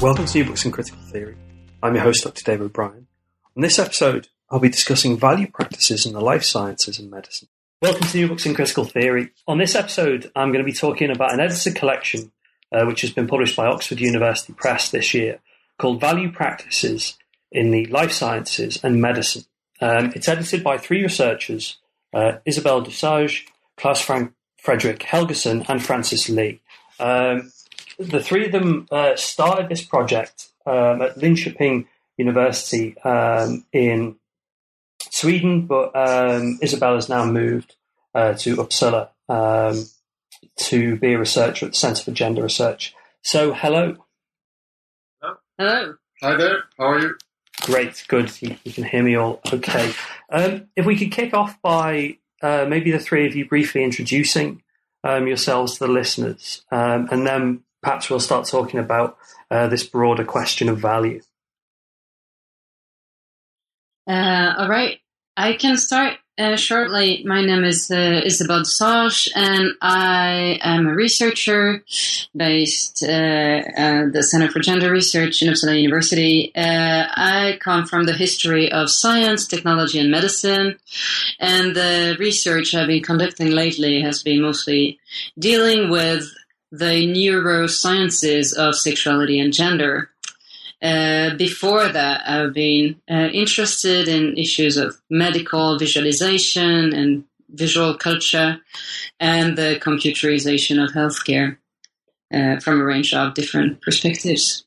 Welcome to New Books in Critical Theory. I'm your host, Dr. David O'Brien. On this episode, I'll be discussing value practices in the life sciences and medicine. Welcome to New Books in Critical Theory. On this episode, I'm going to be talking about an edited collection uh, which has been published by Oxford University Press this year called Value Practices in the Life Sciences and Medicine. Um, it's edited by three researchers uh, Isabelle Dussauge, Claes Frank Frederick Helgesson, and Francis Lee. Um, the three of them uh, started this project um, at Linköping University um, in Sweden, but um, Isabelle has now moved uh, to Uppsala um, to be a researcher at the Centre for Gender Research. So, hello. Hello. Hello. Hi there. How are you? Great, good. You, you can hear me all okay. Um, if we could kick off by uh, maybe the three of you briefly introducing um, yourselves to the listeners, um, and then perhaps we'll start talking about uh, this broader question of value. Uh, all right. I can start uh, shortly. My name is uh, Isabelle Dussauge, and I am a researcher based uh, at the Center for Gender Research in Uppsala University. Uh, I come from the history of science, technology, and medicine, and the research I've been conducting lately has been mostly dealing with the neurosciences of sexuality and gender. Uh, before that, I've been uh, interested in issues of medical visualization and visual culture and the computerization of healthcare uh, from a range of different perspectives.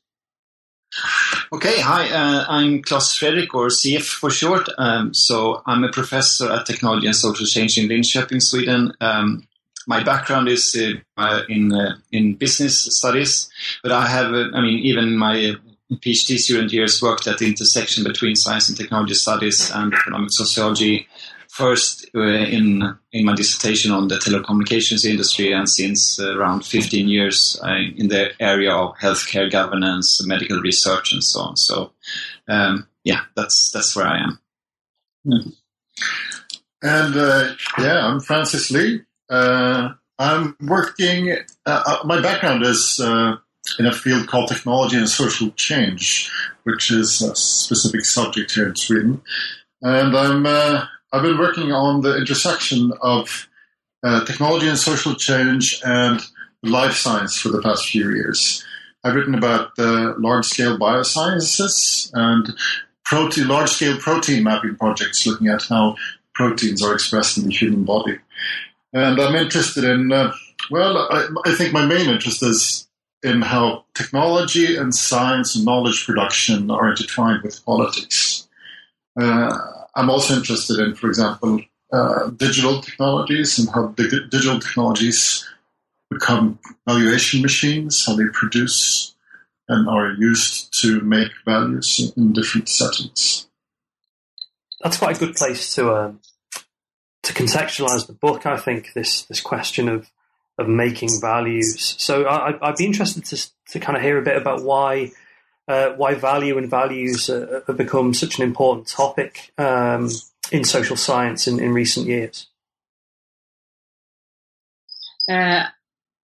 Okay, hi, uh, I'm Claes Fredrik, or CF for short. Um, so I'm a professor at Technology and Social Change in Linköping, Sweden. Um, my background is uh, in uh, in business studies, but I have, uh, I mean, even my PhD student years worked at the intersection between science and technology studies and economic sociology. First, uh, in in my dissertation on the telecommunications industry, and since uh, around 15 years uh, in the area of healthcare governance, medical research, and so on. So, um, yeah, that's that's where I am. Mm. And yeah, I'm Francis Lee. Uh, I'm working, uh, uh, my background is uh, in a field called technology and social change, which is a specific subject here in Sweden. And I'm, uh, I've been working on the intersection of technology and social change and life science for the past few years. I've written about the large scale biosciences and large scale protein mapping projects looking at how proteins are expressed in the human body. And I'm interested in, uh, well, I, I, think my main interest is in how technology and science and knowledge production are intertwined with politics. Uh, I'm also interested in, for example, uh, digital technologies and how dig- digital technologies become valuation machines, how they produce and are used to make values in different settings. That's quite a good place to um, to contextualize the book, I think this this question of of making values. So I, would be interested to to kind of hear a bit about why uh, why value and values uh, have become such an important topic um, in social science in, in recent years. Uh,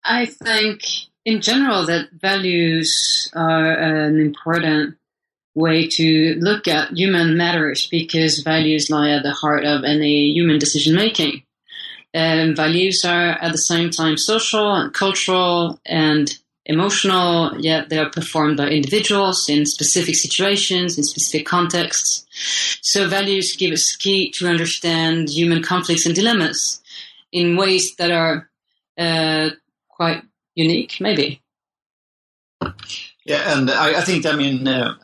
I think in general that values are an important way to look at human matters because values lie at the heart of any human decision making. Values are at the same time social and cultural and emotional, yet they are performed by individuals in specific situations, in specific contexts. So values give us key to understand human conflicts and dilemmas in ways that are uh, quite unique, maybe. Yeah, and I, I think, I mean, uh,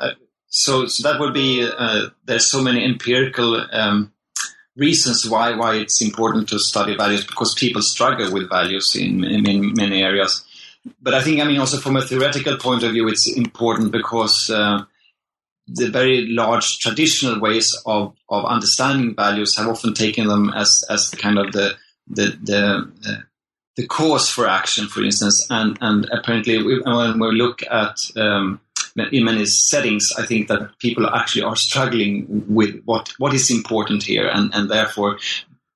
so, so that would be uh, there's so many empirical um, reasons why why it's important to study values because people struggle with values in, in, in many areas. but I think, I mean, also from a theoretical point of view, it's important because uh, the very large traditional ways of, of understanding values have often taken them as, as the kind of the, the, the, the, the cause for action, for instance. And, and apparently, we, when we look at um, in many settings, I think that people actually are struggling with what, what is important here, and, and therefore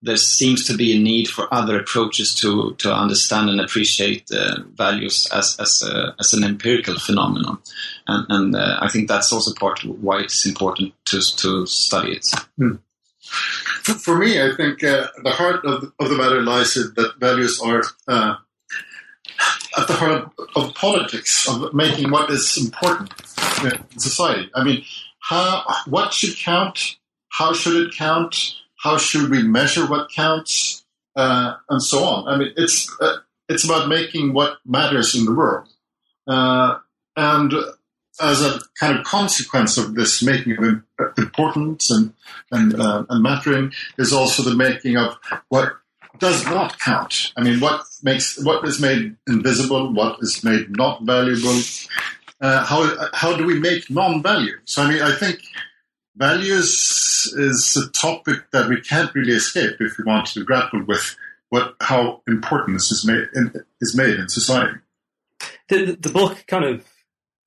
there seems to be a need for other approaches to, to understand and appreciate uh, values as, as, a, as an empirical phenomenon. And, and uh, I think that's also part of why it's important to, to study it. Hmm. For me, I think uh, the heart of, of the matter lies in that values are uh, at the heart of, of, politics, of making what is important in society. I mean, how, what should count? How should it count? how should we measure what counts, uh, and so on. I mean, it's uh, it's about making what matters in the world, uh, and as a kind of consequence of this making of importance and and, uh, and mattering is also the making of what does not count. I mean, what makes what is made invisible, what is made not valuable. Uh, how how do we make non-value? So I mean, I think values is a topic that we can't really escape if we want to grapple with what how important this is made in, is made in society. The, the book kind of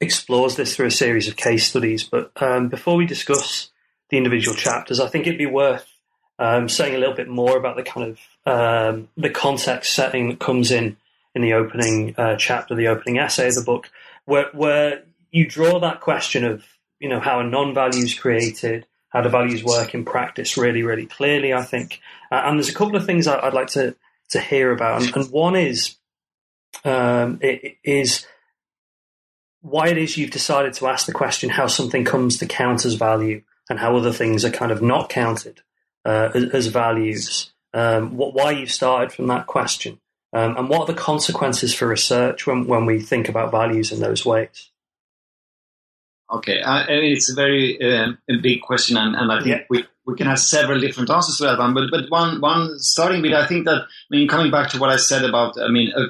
explores this through a series of case studies, but um, before we discuss the individual chapters, I think it'd be worth um, saying a little bit more about the kind of um, the context setting that comes in in the opening uh, chapter, the opening essay of the book, where where you draw that question of you know how a non-value is created, how the values work in practice really, really clearly. I think, uh, and there's a couple of things I'd like to to hear about, and, and one is um, it, is why it is you've decided to ask the question how something comes to count as value and how other things are kind of not counted uh, as, as, values. Um, what, why you've started from that question, um, and what are the consequences for research when, when we think about values in those ways? Okay, uh, it's a very uh, a big question, and, and I think yeah. we, we can have several different answers to that one. But but one one starting bit, I think that I mean, coming back to what I said about, I mean, uh,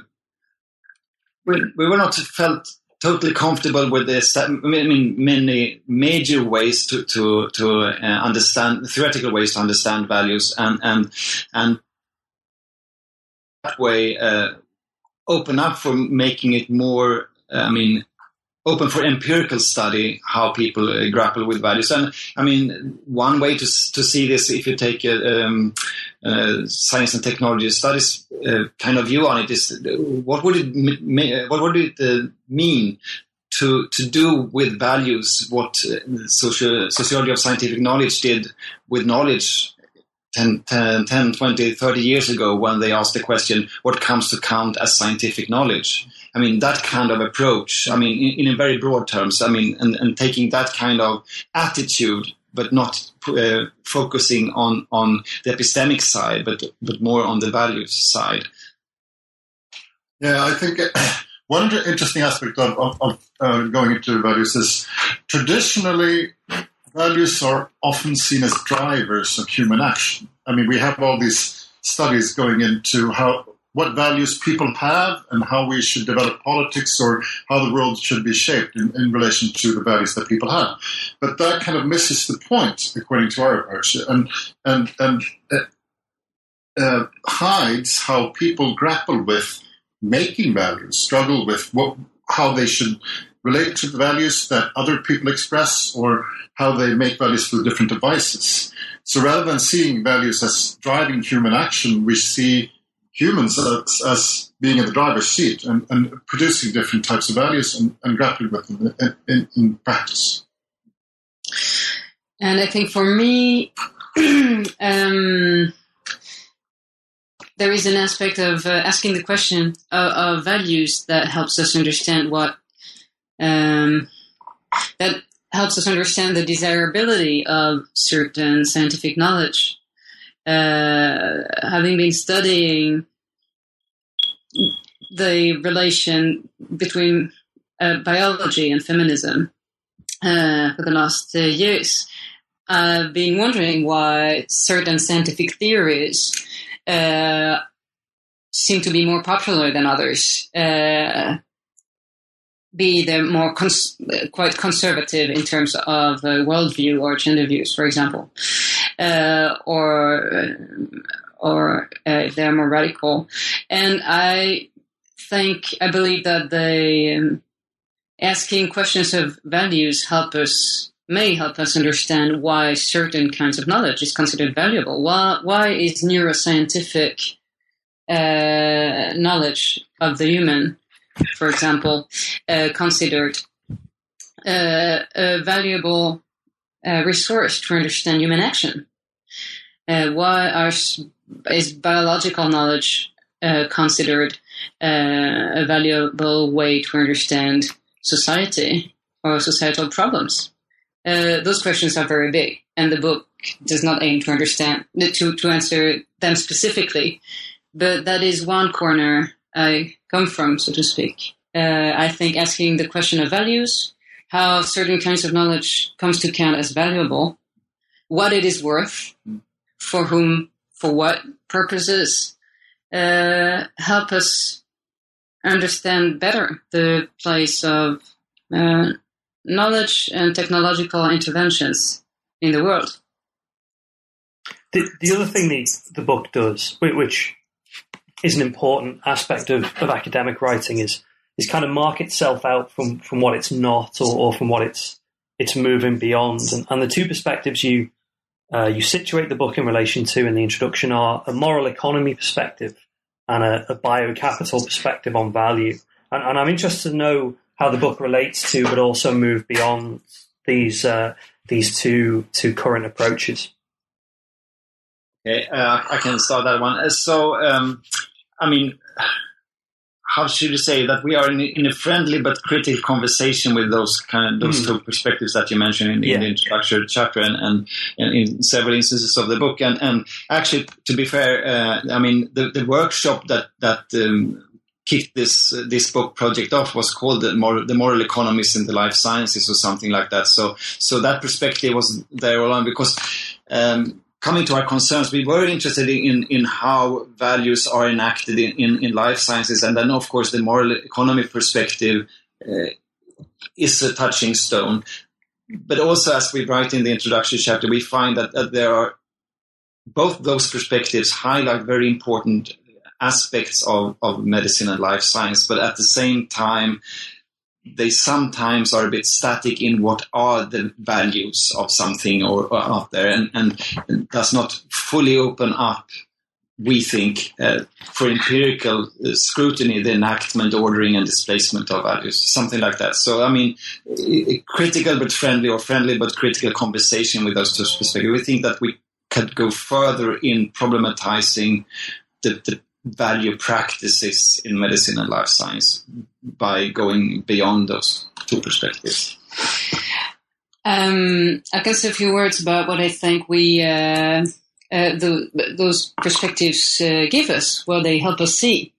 we, we were not felt totally comfortable with this. I mean, many major ways to to to uh, understand theoretical ways to understand values, and and and that way uh, open up for making it more. I mean open for empirical study how people uh, grapple with values. And I mean, one way to to see this, if you take a, um, uh, science and technology studies uh, kind of view on it, is what would it what would it uh, mean to to do with values what uh, social, sociology of scientific knowledge did with knowledge 10, 10, 10, 20, 30 years ago when they asked the question, what comes to count as scientific knowledge? I mean, that kind of approach, I mean, in, in very broad terms, I mean, and, and taking that kind of attitude, but not uh, focusing on, on the epistemic side, but, but more on the values side. Yeah, I think one interesting aspect of, of, of uh, going into values is traditionally values are often seen as drivers of human action. I mean, we have all these studies going into how what values people have and how we should develop politics or how the world should be shaped in, in, relation to the values that people have. But that kind of misses the point, according to our approach, and and and uh, uh, hides how people grapple with making values, struggle with what how they should relate to the values that other people express or how they make values through different devices. So rather than seeing values as driving human action, we see humans as, as being in the driver's seat and, and producing different types of values and, and grappling with them in, in, in, practice. And I think for me, um, there is an aspect of uh, asking the question of, of, values that helps us understand what um, that helps us understand the desirability of certain scientific knowledge uh, having been studying the relation between uh, biology and feminism uh, for the last uh, years, I've been wondering why certain scientific theories uh, seem to be more popular than others. Uh, be the more cons- quite conservative in terms of uh, worldview or gender views, for example, uh, or or uh, they're more radical. And I think I believe that the um, asking questions of values help us may help us understand why certain kinds of knowledge is considered valuable. Why why is neuroscientific uh, knowledge of the human for example, uh, considered uh, a valuable uh, resource to understand human action. Uh, why are, is biological knowledge uh, considered uh, a valuable way to understand society or societal problems? those questions are very big, and the book does not aim to understand to, to answer them specifically. But that is one corner I come from, so to speak. Uh, I think asking the question of values, how certain kinds of knowledge comes to count as valuable, what it is worth, for whom, for what purposes, uh, help us understand better the place of uh, knowledge and technological interventions in the world. The, the other thing the, the book does, which is an important aspect of, of academic writing is is kind of mark itself out from from what it's not or, or from what it's it's moving beyond. And, and the two perspectives you uh, you situate the book in relation to in the introduction are a moral economy perspective and a, a biocapital perspective on value. And, and, I'm interested to know how the book relates to, but also move beyond these uh, these two two current approaches. Okay, uh, I can start that one. Uh, so, um, I mean, how should you say that we are in, in, a friendly but critical conversation with those kind of those mm. two perspectives that you mentioned in, yeah. in the introductory chapter and, and, and, in several instances of the book. And, and actually, to be fair, uh, I mean, the, the workshop that that um, kicked this uh, this book project off was called the moral, the moral economists in the life sciences or something like that. So so that perspective was there all along because. Um, coming to our concerns, we were interested in, in how values are enacted in, in, in life sciences. And then, of course, the moral economy perspective uh, is a touching stone. But also, as we write in the introduction chapter, we find that, that there are both those perspectives highlight very important aspects of, of medicine and life science, but at the same time, they sometimes are a bit static in what are the values of something or, or out there and, and, does not fully open up we think uh, for empirical uh, scrutiny the enactment ordering and displacement of values something like that. So i mean critical but friendly or friendly but critical conversation with those two perspectives we think that we could go further in problematizing the, the value practices in medicine and life science by going beyond those two perspectives? Um, I can say a few words about what I think we uh, uh, the, those perspectives uh, give us, what they help us see.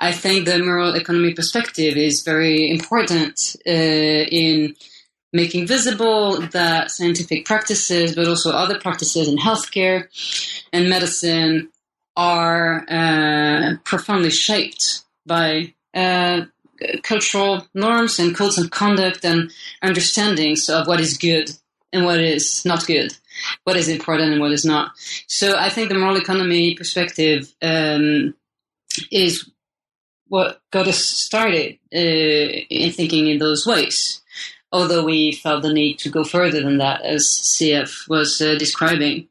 I think the moral economy perspective is very important uh, in making visible that scientific practices, but also other practices in healthcare and medicine, are uh, profoundly shaped by uh, cultural norms and codes of conduct and understandings of what is good and what is not good, what is important and what is not. So I think the moral economy perspective um, is what got us started uh, in thinking in those ways. Although we felt the need to go further than that, as CF was uh, describing.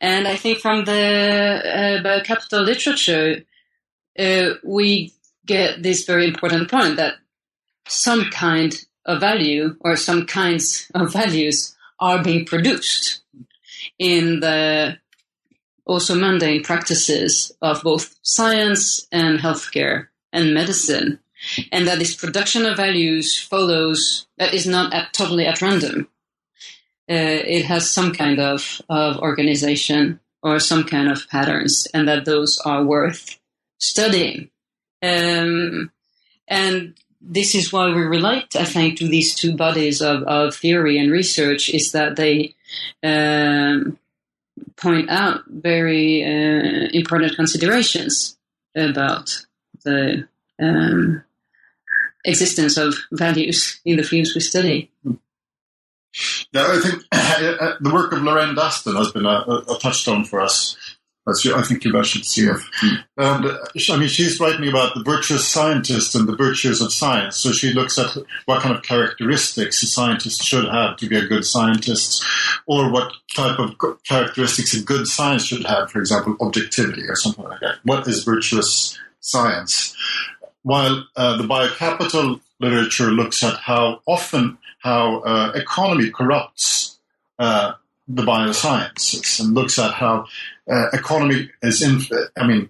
And I think from the uh, capital literature, uh, we get this very important point that some kind of value or some kinds of values are being produced in the also mundane practices of both science and healthcare and medicine. And that this production of values follows, that is not at, totally at random. Uh, it has some kind of, of organization or some kind of patterns, and that those are worth studying. Um, and this is why we relate, I think, to these two bodies of, of theory and research is that they um, point out very uh, important considerations about the um, existence of values in the fields we study. Yeah, I think the work of Lorraine Daston has been a, a touchstone for us. I think you mentioned, CF. And uh, I mean, she's writing about the virtuous scientist and the virtues of science. So she looks at what kind of characteristics a scientist should have to be a good scientist, or what type of characteristics a good science should have. For example, objectivity or something like that. What is virtuous science? While uh, the biocapital literature looks at how often how uh, economy corrupts uh, the biosciences and looks at how uh, economy is, in, I mean,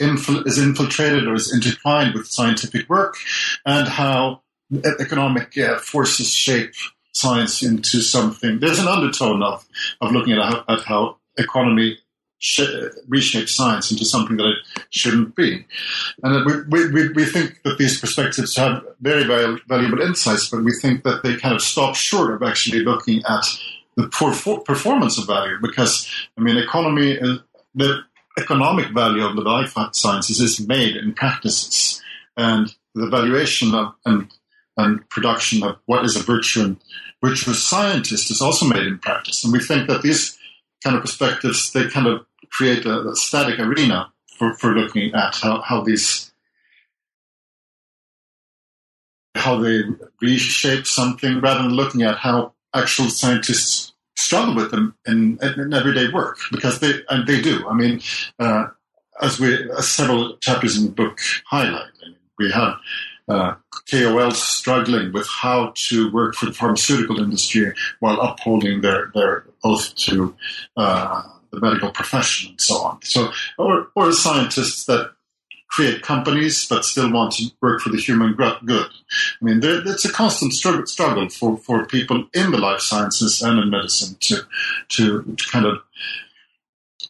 infil- is infiltrated or is intertwined with scientific work, and how economic uh, forces shape science into something. There's an undertone of of looking at how, at how economy sh- reshapes science into something that it shouldn't be. And we, we, we think that these perspectives have very, very valuable insights, but we think that they kind of stop short of actually looking at the performance of value because I mean economy uh, the economic value of the life sciences is made in practices and the valuation of and and production of what is a virtue and virtuous scientist is also made in practice and we think that these kind of perspectives they kind of create a, a static arena for, for looking at how, how these how they reshape something rather than looking at how actual scientists struggle with them in, in everyday work because they and they do. I mean, uh, as we as several chapters in the book highlight, I mean, we have uh, KOLs struggling with how to work for the pharmaceutical industry while upholding their their oath to uh, the medical profession and so on. So, or or scientists that create companies but still want to work for the human good. I mean, there, it's a constant struggle, for, for people in the life sciences and in medicine to, to, to kind of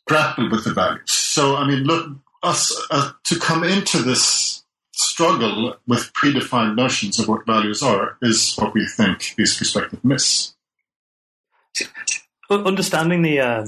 grapple with the values. So, I mean, look, us uh, to come into this struggle with predefined notions of what values are is what we think these perspectives miss. Understanding the, um,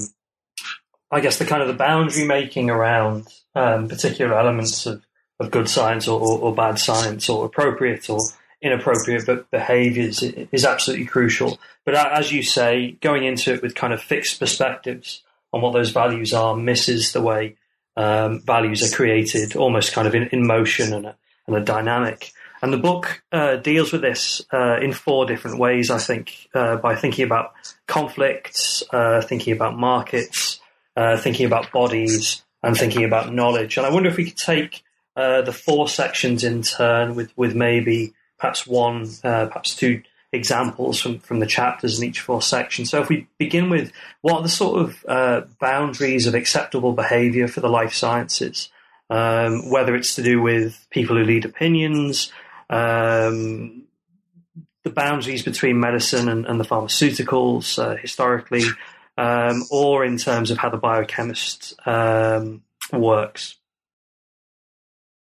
I guess, the kind of the boundary making around um, particular elements of, of good science or, or, or, bad science or appropriate or inappropriate behaviors is absolutely crucial. But as you say, going into it with kind of fixed perspectives on what those values are misses the way um, values are created, almost kind of in, in motion and a, and a dynamic. And the book uh, deals with this uh, in four different ways, I think, uh, by thinking about conflicts, uh, thinking about markets, uh, thinking about bodies, and thinking about knowledge. And I wonder if we could take uh, the four sections in turn with, with maybe perhaps one, uh, perhaps two examples from, from the chapters in each four sections. So if we begin with what are the sort of uh, boundaries of acceptable behavior for the life sciences, um, whether it's to do with people who lead opinions, um, the boundaries between medicine and, and the pharmaceuticals uh, historically, um, or in terms of how the biochemist um, works?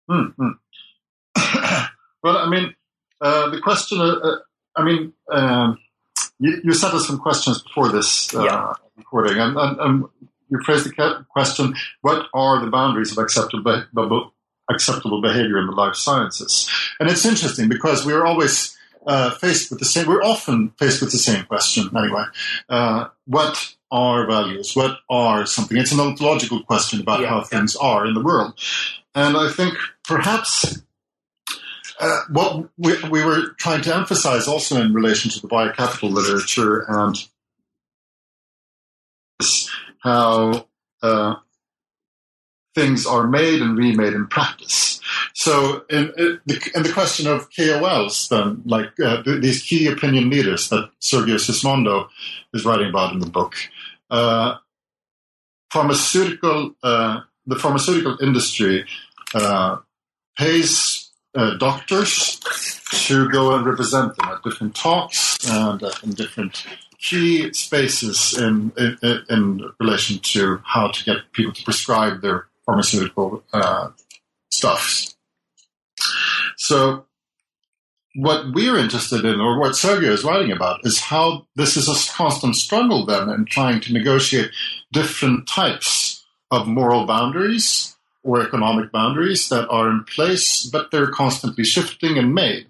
Mm-hmm. well, I mean, uh, the question, uh, uh, I mean, um, you, you, sent us some questions before this uh, yeah. recording, and, and, and, you phrased the question what are the boundaries of acceptable, acceptable behavior in the life sciences? And it's interesting because we're always uh, faced with the same, we're often faced with the same question anyway. Uh, what are values? What are something? It's an ontological question about yeah. how things are in the world. And I think perhaps uh, what we, we, were trying to emphasize also in relation to the biocapital literature and how uh, things are made and remade in practice. So, in, in, the, in the, question of KOLs, then, like uh, these key opinion leaders that Sergio Sismondo is writing about in the book, uh, pharmaceutical, uh, the pharmaceutical industry uh, pays uh, doctors to go and represent them at different talks and in different key spaces in, in, in, relation to how to get people to prescribe their pharmaceutical uh, stuffs. So what we're interested in, or what Sergio is writing about, is how this is a constant struggle then in trying to negotiate different types of moral boundaries or economic boundaries that are in place, but they're constantly shifting and made.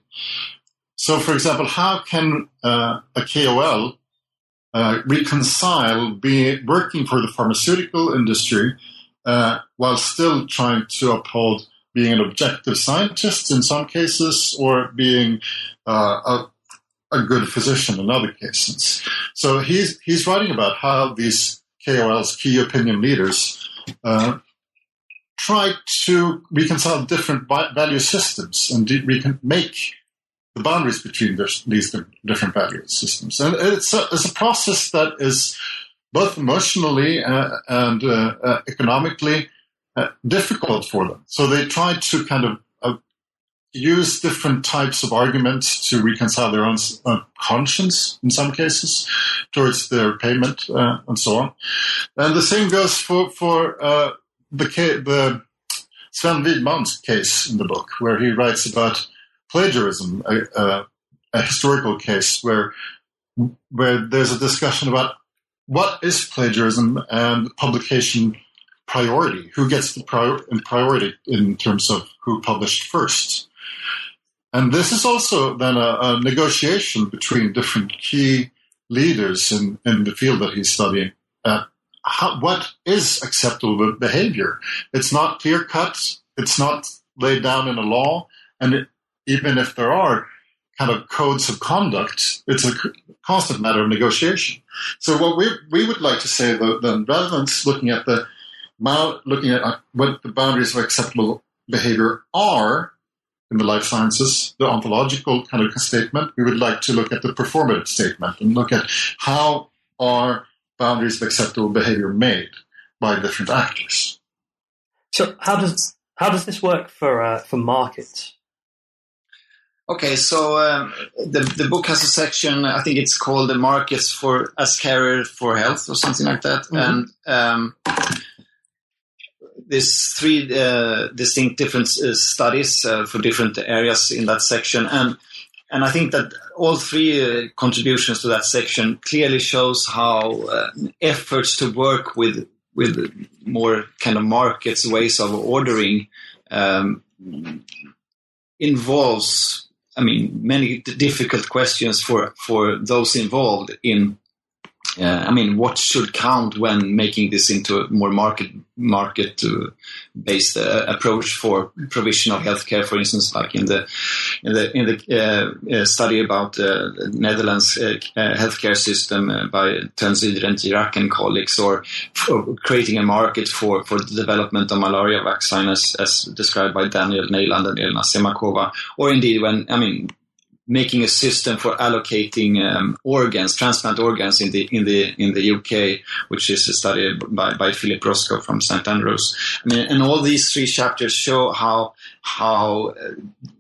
So, for example, how can uh, a KOL uh, reconcile being working for the pharmaceutical industry uh, while still trying to uphold being an objective scientist in some cases or being uh, a, a good physician in other cases. So he's he's writing about how these KOLs, key opinion leaders, uh, try to reconcile different value systems and make the boundaries between these different value systems. And it's a, it's a process that is both emotionally uh, and uh, uh, economically uh, difficult for them. So they try to kind of uh, use different types of arguments to reconcile their own conscience in some cases towards their payment and so on. And the same goes for for the the Sven Widmalm's case in the book, where he writes about plagiarism, a, a, a historical case where where there's a discussion about what is plagiarism and publication priority. Who gets the prior, priority in terms of who published first? And this is also then a, a negotiation between different key leaders in, in the field that he's studying. Uh, how, what is acceptable behavior? It's not clear cut. It's not laid down in a law. And it, even if there are kind of codes of conduct, it's a constant matter of negotiation. So what we we would like to say though, then, rather than looking at the looking at uh, what the boundaries of acceptable behavior are in the life sciences, the ontological kind of statement, we would like to look at the performative statement and look at how are boundaries of acceptable behavior made by different actors. So how does how does this work for uh, for markets? Okay, so um, the the book has a section. I think it's called "The Markets for as Carer for Health" or something like that. Mm-hmm. And um, there's three uh, distinct different uh, studies uh, for different areas in that section, and and I think that all three uh, contributions to that section clearly shows how uh, efforts to work with with more kind of markets ways of ordering um, involves I mean, many difficult questions for, for those involved in I mean, what should count when making this into a more market market uh, based uh, approach for provision of healthcare? For instance, like in the in the in the uh, uh, study about the Netherlands uh, healthcare system by and Dirac and colleagues, or, creating a market for for the development of malaria vaccine, as, as described by Daniel Neyland and Elena Simakova, or indeed when I mean making a system for allocating um, organs, transplant organs in the in the in the UK, which is study by, by Philip Roscoe from St Andrews. I mean, and all these three chapters show how how uh,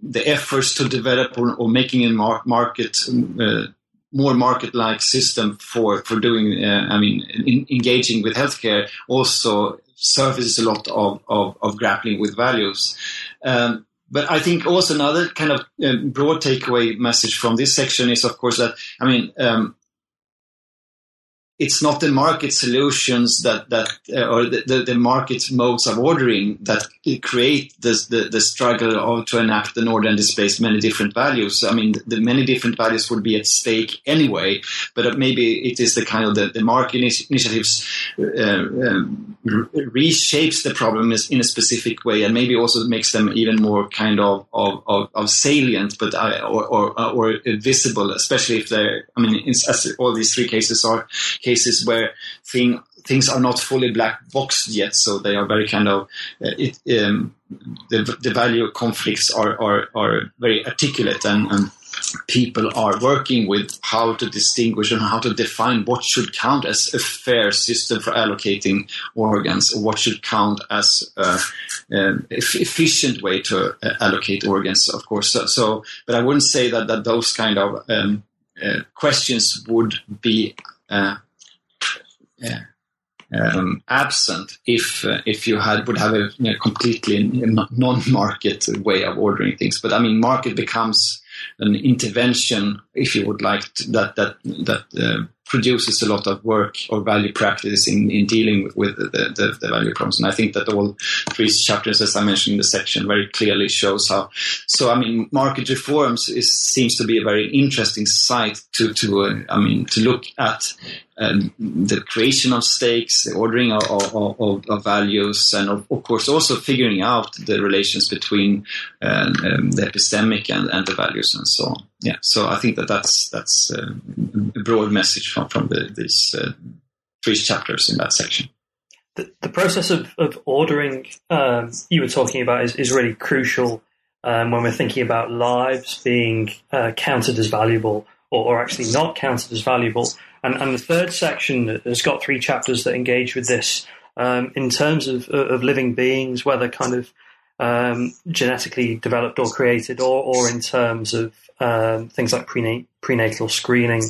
the efforts to develop or, or making a mar- market. Uh, more market-like system for for doing, uh, I mean, in, engaging with healthcare also surfaces a lot of, of, of grappling with values. Um, but I think also another kind of uh, broad takeaway message from this section is, of course, that I mean, um, it's not the market solutions that that uh, or the, the, the, market modes of ordering that create this, the the struggle of to enact an order and displace many different values. I mean, the many different values would be at stake anyway, but maybe it is the kind of the, the market initiatives uh, um, reshapes the problem in a specific way, and maybe also makes them even more kind of of, of, of salient, but uh, or, or or visible, especially if they're. I mean, as all these three cases are cases where thing, things are not fully black boxed yet, so they are very kind of uh, it, um, the, the value conflicts are, are, are very articulate and, and people are working with how to distinguish and how to define what should count as a fair system for allocating organs, or what should count as an um, efficient way to uh, allocate organs. Of course, so, so, but I wouldn't say that that those kind of um, uh, questions would be uh, um, absent if uh, if you had would have a you know, completely non-market way of ordering things. But I mean, market becomes an intervention, if you would like, to, that that that uh, produces a lot of work or value practice in, in dealing with, the, the, the, value problems. And I think that all three chapters, as I mentioned in the section, very clearly shows how. So, I mean, market reforms is, seems to be a very interesting site to, to uh, I mean, to look at um, the creation of stakes, the ordering of, of, of, values, and of, of, course also figuring out the relations between um, um, the epistemic and, and, the values and so on. Yeah, so I think that that's that's uh, a broad message from from the, these uh, three chapters in that section. The, the process of, of ordering um, you were talking about is, is really crucial um, when we're thinking about lives being uh, counted as valuable or, or actually not counted as valuable. And, and the third section has got three chapters that engage with this um, in terms of, of living beings, whether kind of um, genetically developed or created, or, or in terms of um, things like prenat- prenatal screening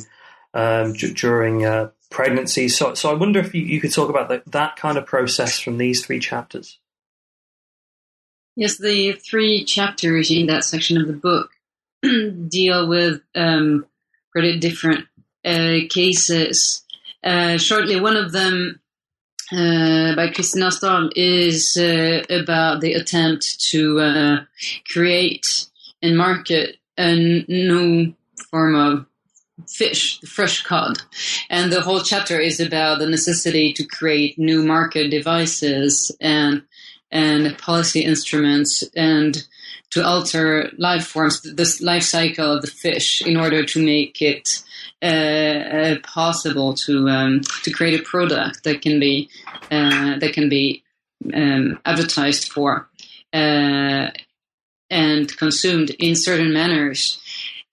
um, d- during uh, pregnancy. So, so I wonder if you, you could talk about the, that kind of process from these three chapters. Yes, the three chapters in that section of the book deal with um, pretty different uh, cases. Uh, shortly, one of them uh, by Kristin Asdal is uh, about the attempt to uh, create and market a new form of fish, the fresh cod. And the whole chapter is about the necessity to create new market devices and and policy instruments and to alter life forms, the life cycle of the fish in order to make it uh, uh, possible to um, to create a product that can be uh, that can be um, advertised for uh, and consumed in certain manners.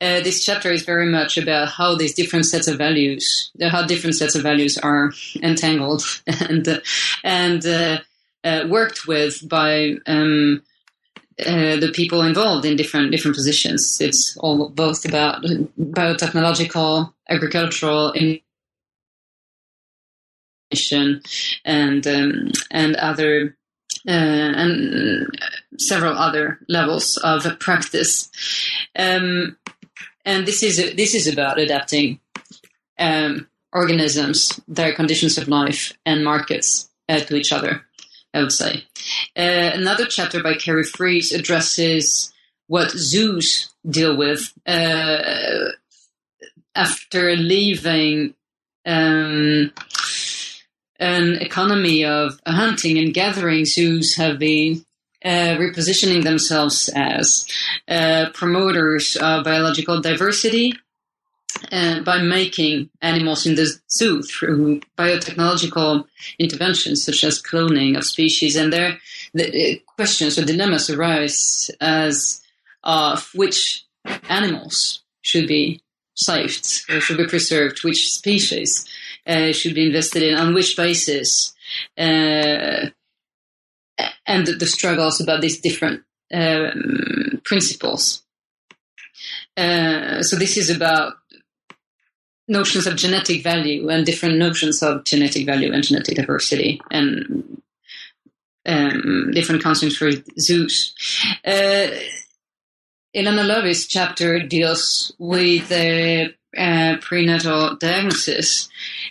Uh, this chapter is very much about how these different sets of values, how different sets of values are entangled and and uh, worked with by um, uh, the people involved in different different positions. It's all both about biotechnological, agricultural, and um, and other uh, and several other levels of practice. Um, and this is this is about adapting um, organisms, their conditions of life, and markets uh, to each other. I would say. Uh, another chapter by Carrie Friese addresses what zoos deal with uh, after leaving um, an economy of hunting and gathering. Zoos have been uh, repositioning themselves as uh, promoters of biological diversity uh, by making animals in the zoo through biotechnological interventions such as cloning of species. And there, the questions or dilemmas arise as of which animals should be saved or should be preserved, which species uh, should be invested in, on which basis, uh, and the, struggles about these different um, principles. Uh, so this is about notions of genetic value and different notions of genetic value and genetic diversity and um, different concepts for zoos. Uh, Ilana Löwy's chapter deals with the uh, prenatal diagnosis,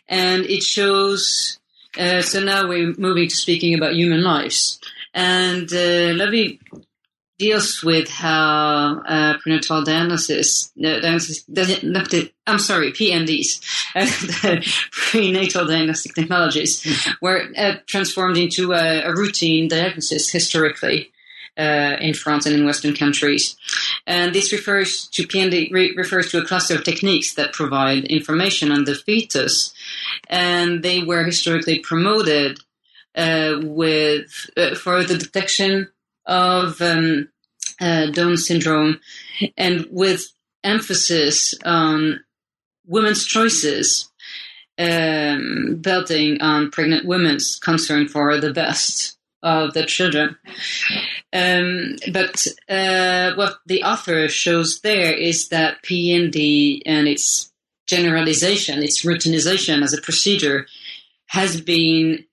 and it shows. Uh, so now we're moving to speaking about human lives, and uh, Löwy deals with how uh, prenatal diagnosis, uh, diagnosis I'm sorry, PNDs, uh, prenatal diagnostic technologies, were uh, transformed into a, a, routine diagnosis historically. Uh, in France and in Western countries, and this refers to PND re- refers to a cluster of techniques that provide information on the fetus, and they were historically promoted uh, with for the detection of um, uh, Down syndrome, and with emphasis on women's choices, um, building on pregnant women's concern for the best of the children. Um, but uh, what the author shows there is that PND and its generalization, its routinization as a procedure, has been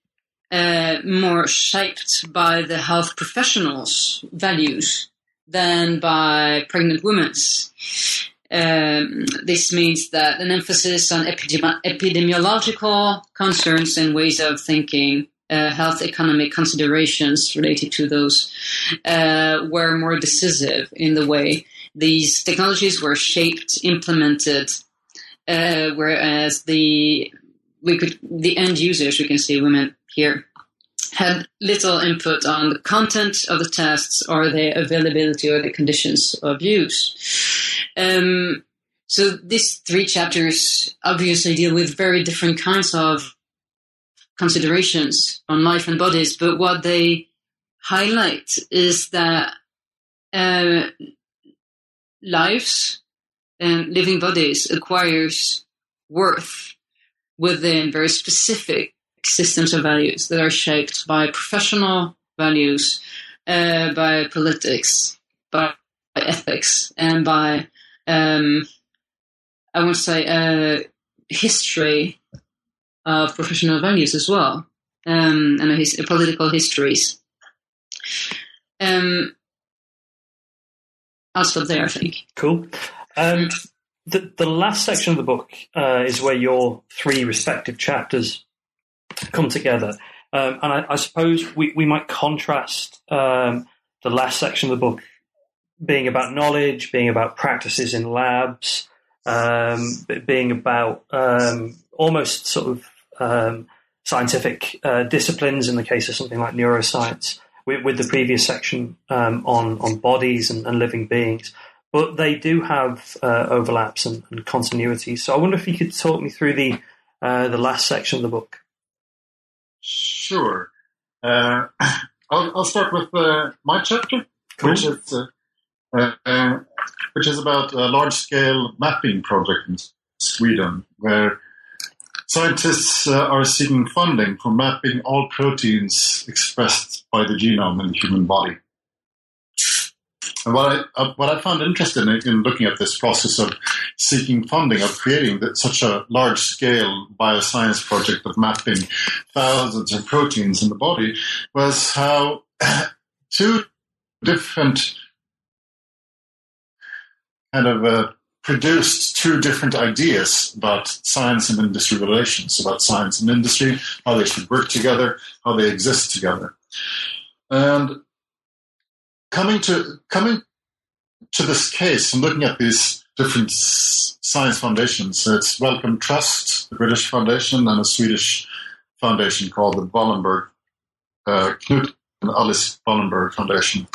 uh, more shaped by the health professionals' values than by pregnant women. Um, this means that an emphasis on epidemi- epidemiological concerns and ways of thinking, uh, health economic considerations related to those, uh, were more decisive in the way these technologies were shaped, implemented, uh, whereas the we could the end users, we can see women here, had little input on the content of the tests or the availability or the conditions of use. Um, so these three chapters obviously deal with very different kinds of considerations on life and bodies, but what they highlight is that uh, lives and living bodies acquires worth within very specific systems of values that are shaped by professional values, uh, by politics, by ethics, and by, um, I to say, uh, history of professional values as well, um, and his, political histories. Um, I'll stop there, I think. Cool. Um, the, the last section of the book uh, is where your three respective chapters come together. Um, and I, I, suppose we, we might contrast um, the last section of the book being about knowledge, being about practices in labs, um, being about um, almost sort of um, scientific uh, disciplines in the case of something like neuroscience, with, with the previous section um, on on bodies and, and, living beings. But they do have uh, overlaps and, and. So I wonder if you could talk me through the uh, the last section of the book. Sure. Uh, I'll, I'll, start with uh, my chapter, cool. which is uh, uh, uh which is about a large-scale mapping project in Sweden, where scientists uh, are seeking funding for mapping all proteins expressed by the genome in the human body. And what I uh, what I found interesting in, in, looking at this process of seeking funding of creating the, such a large scale bioscience project of mapping thousands of proteins in the body was how two different kind of uh, produced two different ideas about science and industry relations, about science and industry, how they should work together, how they exist together. And coming to coming to this case and looking at these different science foundations, it's Wellcome Trust, the British foundation, and a Swedish foundation called the Wallenberg, uh, Knut and Alice Wallenberg Foundation.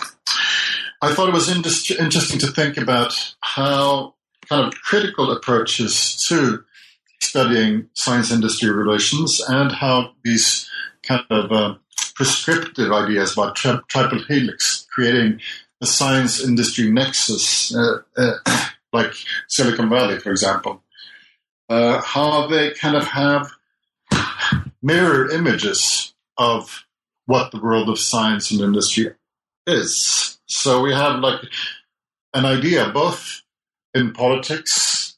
I thought it was interesting to think about how kind of critical approaches to studying science industry relations and how these kind of uh, prescriptive ideas about tri- triple helix, creating a science industry nexus, uh, uh, like Silicon Valley, for example, uh, how they kind of have mirror images of what the world of science and industry is. So we have like an idea both in politics,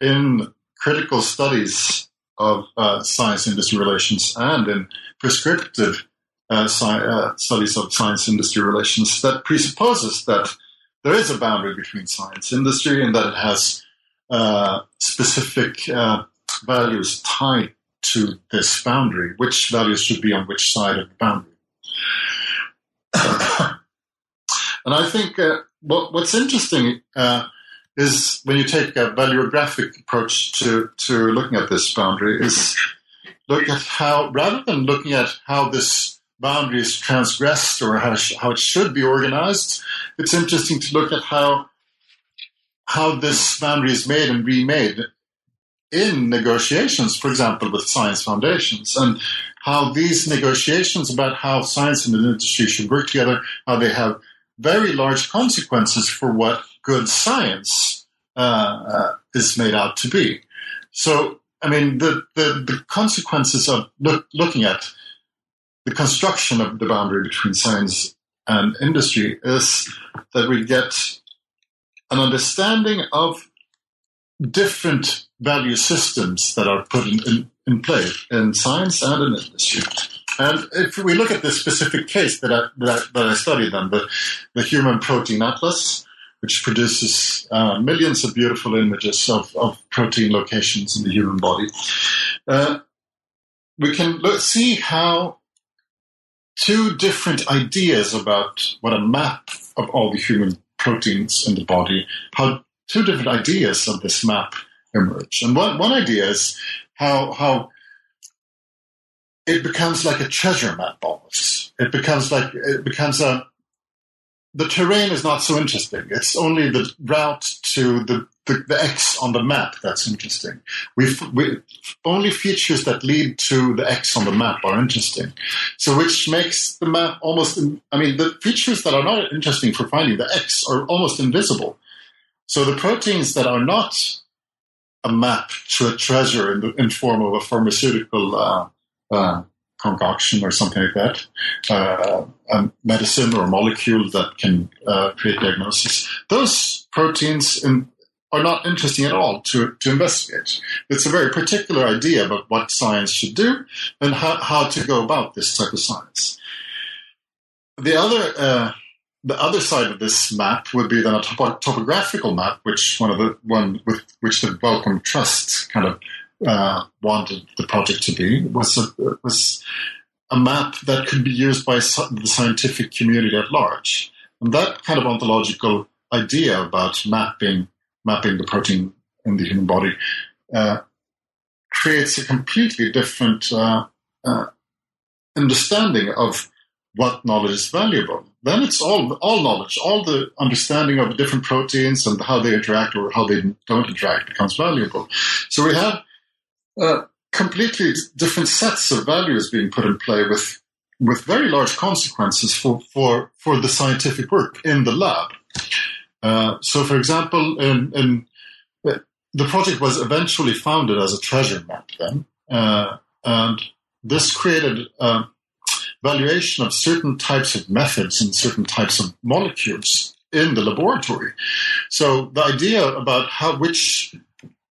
in critical studies of uh, science industry relations, and in prescriptive uh, sci- uh, studies of science industry relations that presupposes that there is a boundary between science industry and that it has uh, specific uh, values tied to this boundary. Which values should be on which side of the boundary? and I think uh, what, what's interesting is when you take a valuographic approach to, to looking at this boundary is look at how rather than looking at how this boundary is transgressed or how, how it should be organized, it's interesting to look at how how this boundary is made and remade in negotiations, for example, with science foundations, and how these negotiations about how science and the industry should work together, how they have very large consequences for what good science uh, is made out to be. So, I mean, the, the, the consequences of look, looking at the construction of the boundary between science and industry is that we get an understanding of different value systems that are put in, in, in play in science and in industry. And if we look at this specific case that I, that I, that I studied, then the, the Human Protein Atlas, which produces uh, millions of beautiful images of, of, protein locations in the human body. Uh, we can look, see how two different ideas about what a map of all the human proteins in the body, how two different ideas of this map emerge. And one, one idea is how, how it becomes like a treasure map almost. It becomes like, it becomes a, the terrain is not so interesting. It's only the route to the, the, the X on the map that's interesting. we we, only features that lead to the X on the map are interesting. So, which makes the map almost, I mean, the features that are not interesting for finding the X are almost invisible. So, the proteins that are not a map to a treasure in the in form of a pharmaceutical uh, uh, concoction or something like that, uh, a medicine or a molecule that can uh, create diagnosis. Those proteins in, are not interesting at all to, to investigate. It's a very particular idea about what science should do and how, how to go about this type of science. The other uh, the other side of this map would be then a topo- topographical map, which one of the one with which the Wellcome Trust kind of uh, wanted the project to be was a, was a map that could be used by the scientific community at large. And that kind of ontological idea about mapping mapping the protein in the human body uh, creates a completely different uh, uh understanding of what knowledge is valuable. Then it's all all knowledge, all the understanding of different proteins and how they interact or how they don't interact becomes valuable. So we have uh, completely different sets of values being put in play with with very large consequences for for for the scientific work in the lab. Uh, so, for example, in, in, the project was eventually founded as a treasure map then, uh, and this created a valuation of certain types of methods and certain types of molecules in the laboratory. So, the idea about how which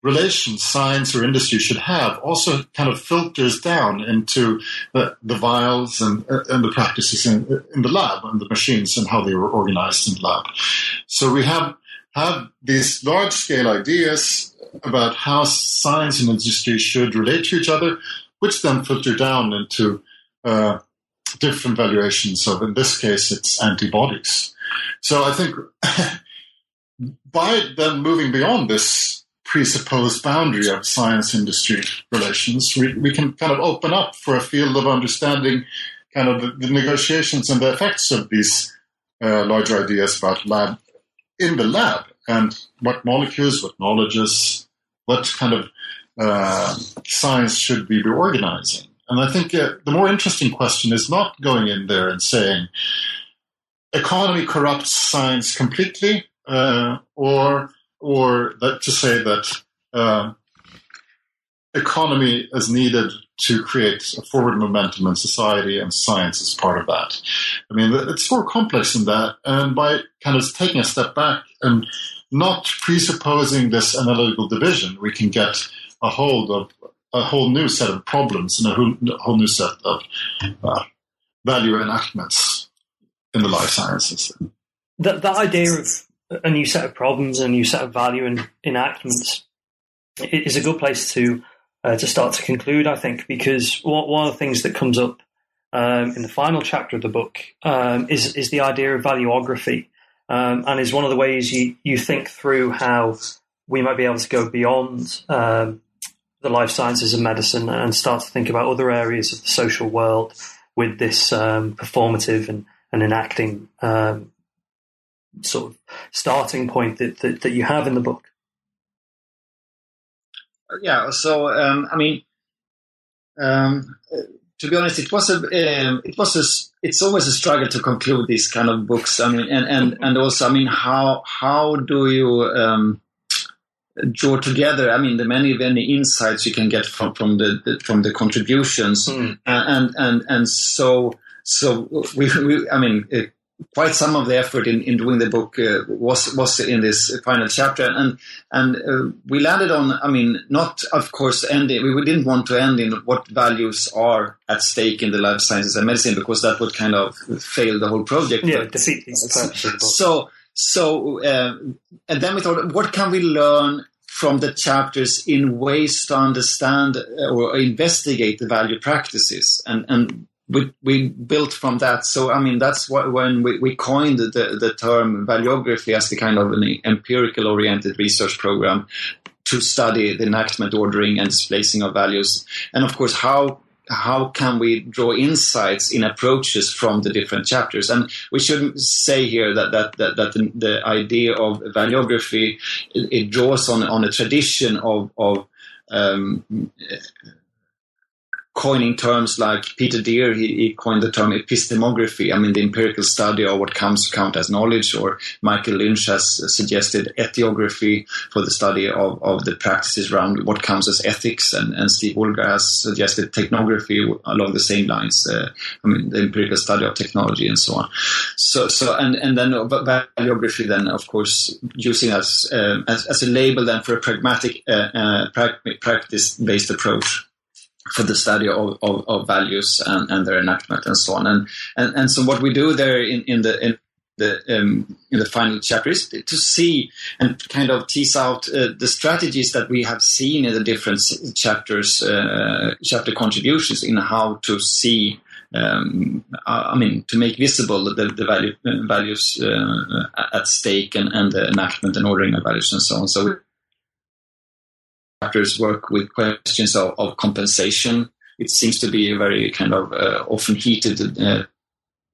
relations science or industry should have also kind of filters down into the, the vials and, and the practices in, in the lab and the machines and how they were organized in the lab. So we have have these large scale ideas about how science and industry should relate to each other, which then filter down into uh, different valuations of, in this case, it's antibodies. So I think by then moving beyond this presupposed boundary of science industry relations, we, we can kind of open up for a field of understanding kind of the, the negotiations and the effects of these uh, larger ideas about lab in the lab and what molecules, what knowledges, what kind of uh, science should we be organizing. And I think uh, the more interesting question is not going in there and saying economy corrupts science completely, uh, or or that to say that uh, economy is needed to create a forward momentum in society, and science is part of that. I mean, it's more complex than that, and by kind of taking a step back and not presupposing this analytical division, we can get a hold of a whole new set of problems and a whole, new set of uh, value enactments in the life sciences. That, that idea of a new set of problems, a new set of value and enactments is a good place to uh, to start to conclude. I think because one of the things that comes up um, in the final chapter of the book um, is is the idea of valuography, um, and is one of the ways you you think through how we might be able to go beyond um, the life sciences and medicine and start to think about other areas of the social world with this um, performative and, and enacting um, sort of starting point that, that, that you have in the book? Yeah, so um, I mean, um, to be honest, it was a um, it was a it's always a struggle to conclude these kind of books. I mean, and and, and also, I mean, how how do you um, draw together? I mean, the many many insights you can get from from the, the from the contributions, mm. and and and so so we, we I mean. It, quite some of the effort in, in doing the book uh, was was in this final chapter, and and uh, we landed on. I mean, not of course ending. We didn't want to end in what values are at stake in the life sciences and medicine because that would kind of fail the whole project. Yeah, the So so, uh, and then we thought, what can we learn from the chapters in ways to understand or investigate the value practices? And, and we, we built from that. So, I mean, that's what, when we, we coined the, the term valuography as the kind of an empirical oriented research program to study the enactment, ordering, and displacing of values. And of course, how how can we draw insights in approaches from the different chapters? And we should say here that that that, that the, the, idea of valuography it, it, draws on on a tradition of of um, coining terms like Peter Dear, he, he, coined the term epistemography, I mean, the empirical study of what comes to count as knowledge, or Michael Lynch has suggested etiography for the study of, of the practices around what comes as ethics, and, and Steve Woolgar has suggested technography along the same lines, uh, I mean, the empirical study of technology and so on. So, so and, and then valuography, then, of course, using as, uh, as, as, a label then for a pragmatic, uh, uh practice-based approach for the study of, of, of values and, and, their enactment and so on. And, and, and so what we do there in, in the in the um, in the final chapter is to see and kind of tease out uh, the strategies that we have seen in the different chapters, uh, chapter contributions in how to see. Um, I mean, to make visible the, the value, uh, values uh, at stake and, and the enactment and ordering of values and so on. So chapters work with questions of, of, compensation. It seems to be a very kind of uh, often heated uh,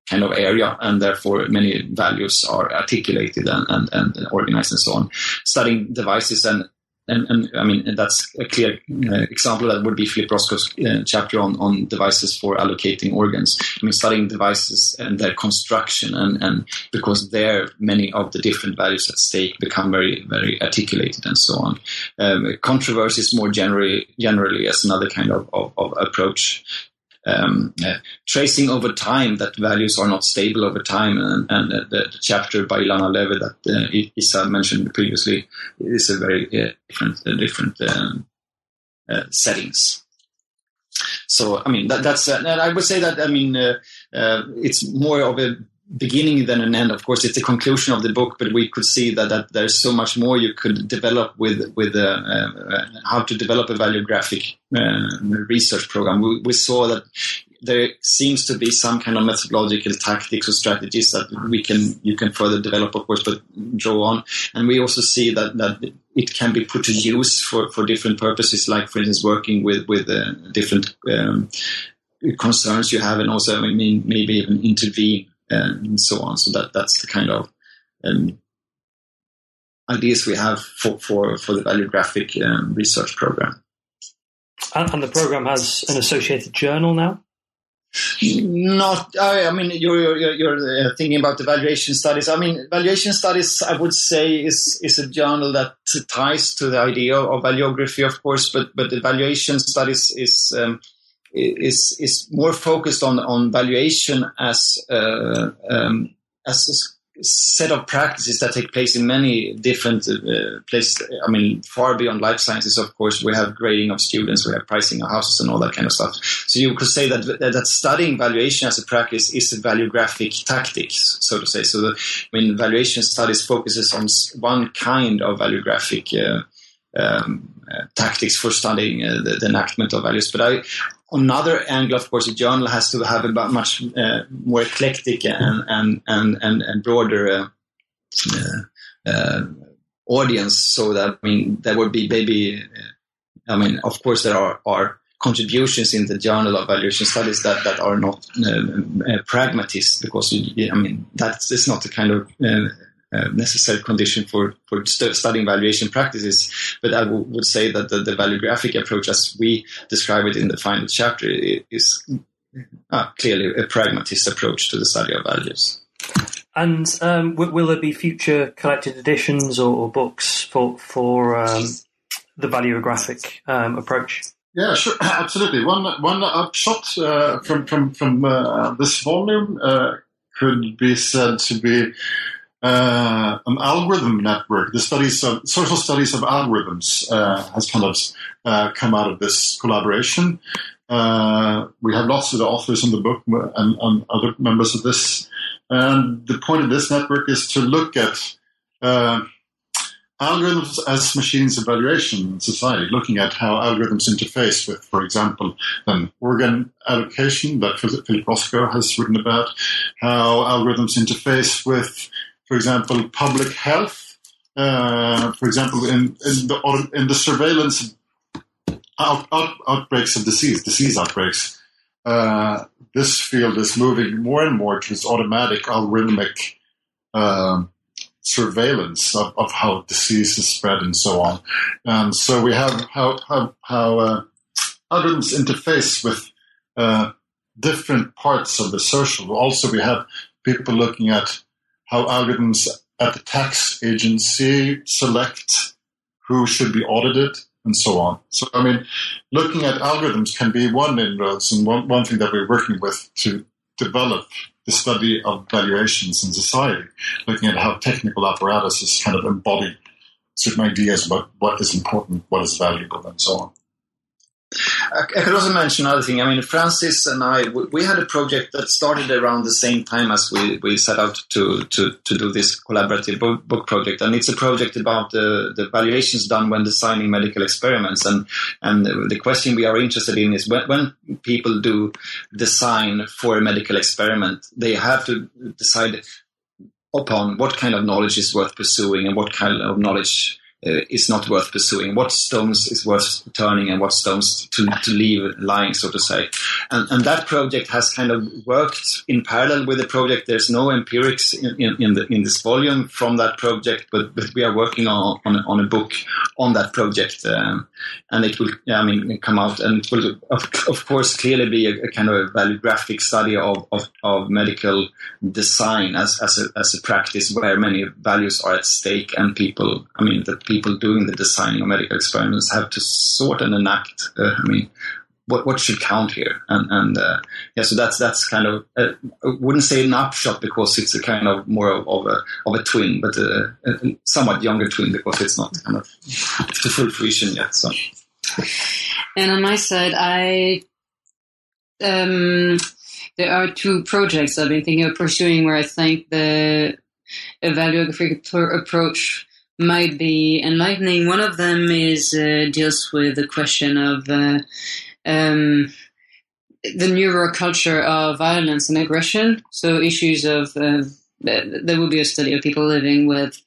kind of area, and therefore many values are articulated and, and, and organized and so on. Studying devices and and, and I mean that's a clear uh, example that would be Philip Roscoe's uh, chapter on, on devices for allocating organs. I mean, studying devices and their construction, and, and because there many of the different values at stake become very very articulated and so on. Um, controversies more generally generally as another kind of, of, of approach um, uh, tracing over time that values are not stable over time. And, and uh, the, the, chapter by Ilana Löwy that uh, Isa mentioned previously is a very uh, different uh, different um, uh, settings. So I mean that, that's and I would say that I mean it's more of a beginning than an end. Of course, it's the conclusion of the book, but we could see that, that there's so much more you could develop with with uh, uh, how to develop a valuographic uh, research program. We, we, saw that there seems to be some kind of methodological tactics or strategies that we can you can further develop, of course, but draw on. And we also see that that it can be put to use for, for different purposes, like for instance, working with with uh, different um, concerns you have, and also I mean maybe even intervene and so on. So that that's the kind of um, ideas we have for, for, for the valuographic um, research program. And, and, the program has an associated journal now. Not, I, I mean, you're, you're, you're, uh, thinking about the valuation studies. I mean, valuation studies, I would say, is is a journal that ties to the idea of valuography, of course. But but the valuation studies is um, is is more focused on on valuation as uh, um, as a set of practices that take place in many different uh, places. I mean, far beyond life sciences, of course, we have grading of students, we have pricing of houses, and all that kind of stuff. So you could say that that studying valuation as a practice is a valuographic tactics, so to say. So the, I mean, valuation studies focuses on one kind of valuographic. Uh, um, uh, tactics for studying uh, the, the, enactment of values. But I, another angle, of course, a journal has to have a much uh, more eclectic and and and and, and broader uh, uh, uh, audience. So that I mean, there would be maybe, uh, I mean, of course, there are are contributions in the Journal of Valuation Studies that that are not uh, pragmatist because I mean that's it's not the kind of uh, necessary condition for, for st- studying valuation practices. But I w- would say that the, the valuographic approach, as we describe it in the final chapter, is uh, clearly a pragmatist approach to the study of values. And um, w- will there be future collected editions or, or books for for um, the valuographic um, approach? Yeah, sure, absolutely. One one upshot uh, from from from uh, this volume uh, could be said to be uh, an algorithm network. The studies of social studies of algorithms uh, has kind of uh, come out of this collaboration. Uh, we have lots of the authors in the book and, and other members of this And the point of this network is to look at uh, algorithms as machines of evaluation in society, looking at how algorithms interface with, for example, an organ allocation that Philip Roscoe has written about, how algorithms interface with, for example, public health. Uh, for example, in, in, the, in the surveillance out, out, outbreaks of disease, disease outbreaks, uh, this field is moving more and more towards automatic algorithmic um, surveillance of, of how disease is spread and so on. And so we have how how, how uh, algorithms interface with uh, different parts of the social. Also, we have people looking at how algorithms at the tax agency select who should be audited and so on. So, I mean, looking at algorithms can be one inroads and one, one thing that we're working with to develop the study of valuations in society, looking at how technical apparatuses kind of embody certain ideas about what is important, what is valuable, and so on. I could also mention another thing. I mean, Francis and I, we had a project that started around the same time as we, we set out to, to, to do this collaborative book, project. And it's a project about the, the valuations done when designing medical experiments. And, and the question we are interested in is when, when people do design for a medical experiment, they have to decide upon what kind of knowledge is worth pursuing and what kind of knowledge uh, is not worth pursuing, what stones is worth turning, and what stones to, to leave lying, so to say. And, and that project has kind of worked in parallel with the project. There's no empirics in, in, in, the, in this volume from that project, but, but we are working on, on, on a book on that project, um, and it will, I mean, come out, and it will, of, of course, clearly be a, a kind of a valuographic study of, of, of medical design as, as, a, as a practice where many values are at stake, and people, I mean, the people people doing the design of medical experiments have to sort and enact. Uh, I mean, what what should count here? And and uh, yeah, so that's that's kind of uh, I wouldn't say an upshot because it's a kind of more of, of a of a twin, but a, a, somewhat younger twin because it's not kind of to full fruition yet. So. And on my side, I um, there are two projects I've been thinking of pursuing where I think the evaluographic approach might be enlightening. One of them is uh, deals with the question of uh, um, the neuroculture of violence and aggression. So issues of uh, there will be a study of people living with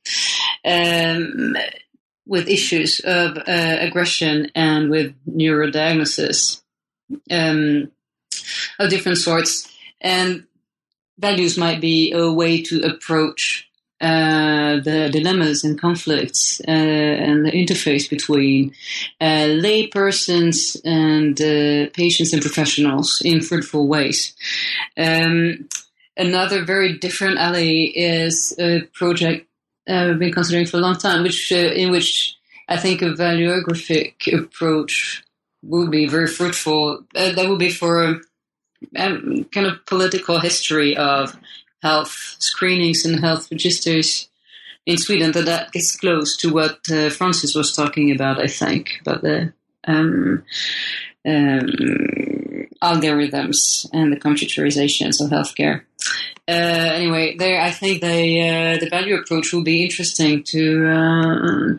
um, with issues of uh, aggression and with neurodiagnosis um, of different sorts, and values might be a way to approach uh, the dilemmas and conflicts uh, and the interface between uh, lay persons and uh, patients and professionals in fruitful ways. Um, another very different alley is a project uh, I've been considering for a long time, which in which I think a valuographic approach would be very fruitful. that would be for um, kind of political history of health screenings and health registers in Sweden, that that gets close to what uh, Francis was talking about, I think, about the um, um, algorithms and the computerizations of healthcare. Uh, anyway, there, I think the uh, the value approach will be interesting to uh,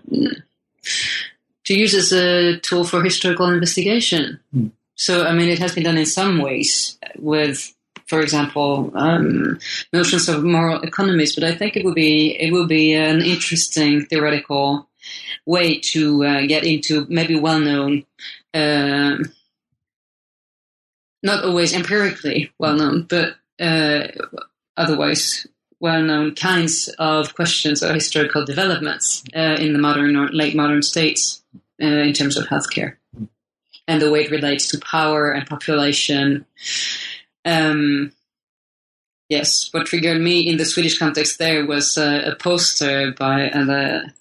to use as a tool for historical investigation. Mm. So, I mean, it has been done in some ways with for example, um, notions of moral economies. But I think it would be it would be an interesting theoretical way to uh, get into maybe well known, uh, not always empirically well known, but uh, otherwise well known kinds of questions or historical developments uh, in the modern or late modern states uh, in terms of healthcare and the way it relates to power and population um, yes, what triggered me in the Swedish context there was uh, a poster by uh, the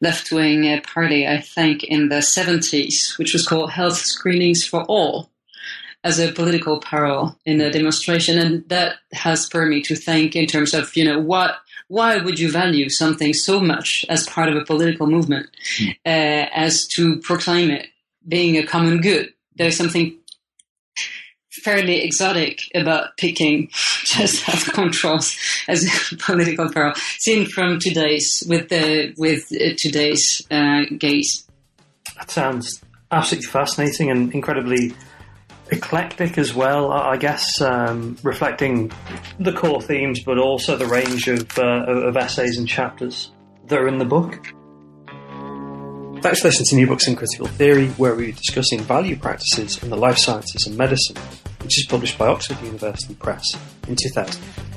left wing uh, party, I think, in the 70s, which was called Health Screenings for All as a political parallel in a demonstration. And that has spurred me to think in terms of, you know, what why would you value something so much as part of a political movement mm. uh, as to proclaim it being a common good? There's something fairly exotic about picking just as controls as a political peril, seen from today's with the with uh, today's uh, gaze. That sounds absolutely fascinating and incredibly eclectic as well. I guess um, reflecting the core themes, but also the range of uh, of essays and chapters that are in the book. Thanks for listening to New Books in Critical Theory, where we're discussing value practices in the life sciences and medicine, which is published by Oxford University Press in 2000.